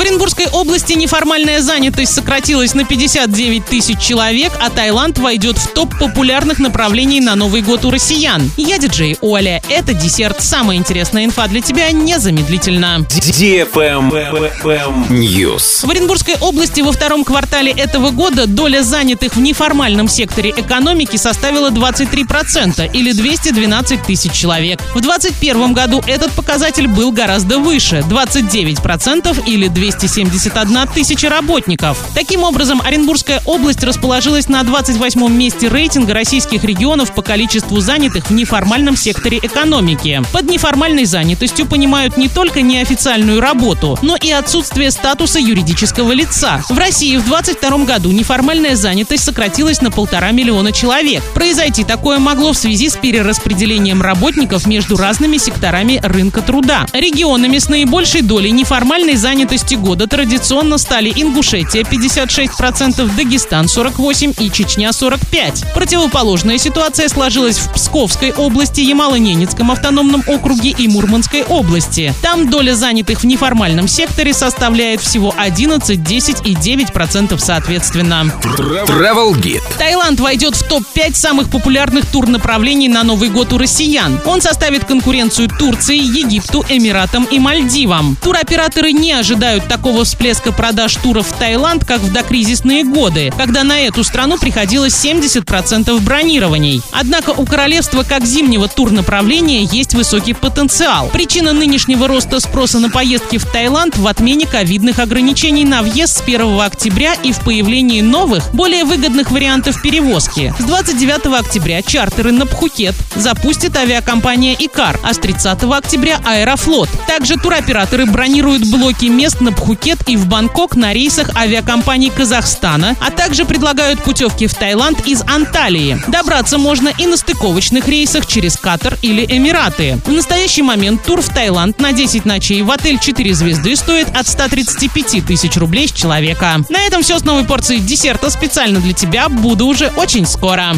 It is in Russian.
В Оренбургской области неформальная занятость сократилась на 59 тысяч человек, а Таиланд войдет в топ популярных направлений на Новый год у россиян. Я диджей Оля. Это десерт. Самая интересная инфа для тебя незамедлительно. News. В Оренбургской области во втором квартале этого года доля занятых в неформальном секторе экономики составила 23% или 212 тысяч человек. В 2021 году этот показатель был гораздо выше – 29% или 271 тысяча работников. Таким образом, Оренбургская область расположилась на 28 месте рейтинга российских регионов по количеству занятых в неформальном секторе экономики. Под неформальной занятостью понимают не только неофициальную работу, но и отсутствие статуса юридического лица. В России в 2022 году неформальная занятость сократилась на полтора миллиона человек. Произойти такое могло в связи с перераспределением работников между разными секторами рынка труда. Регионами с наибольшей долей неформальной занятости года традиционно стали Ингушетия 56%, Дагестан 48% и Чечня 45%. Противоположная ситуация сложилась в Псковской области, Ямало-Ненецком автономном округе и Мурманской области. Там доля занятых в неформальном секторе составляет всего 11, 10 и 9% соответственно. Travel Guide. Таиланд войдет в топ-5 самых популярных турнаправлений на Новый год у россиян. Он составит конкуренцию Турции, Египту, Эмиратам и Мальдивам. Туроператоры не ожидают такого всплеска продаж туров в Таиланд, как в докризисные годы, когда на эту страну приходилось 70% бронирований. Однако у королевства как зимнего турнаправления есть высокий потенциал. Причина нынешнего роста спроса на поездки в Таиланд в отмене ковидных ограничений на въезд с 1 октября и в появлении новых, более выгодных вариантов перевозки. С 29 октября чартеры на Пхукет запустит авиакомпания «Икар», а с 30 октября «Аэрофлот». Также туроператоры бронируют блоки мест на Пхукет и в Бангкок на рейсах авиакомпаний Казахстана, а также предлагают путевки в Таиланд из Анталии. Добраться можно и на стыковочных рейсах через Катар или Эмираты. В настоящий момент тур в Таиланд на 10 ночей в отель 4 звезды стоит от 135 тысяч рублей с человека. На этом все с новой порцией десерта специально для тебя. Буду уже очень скоро.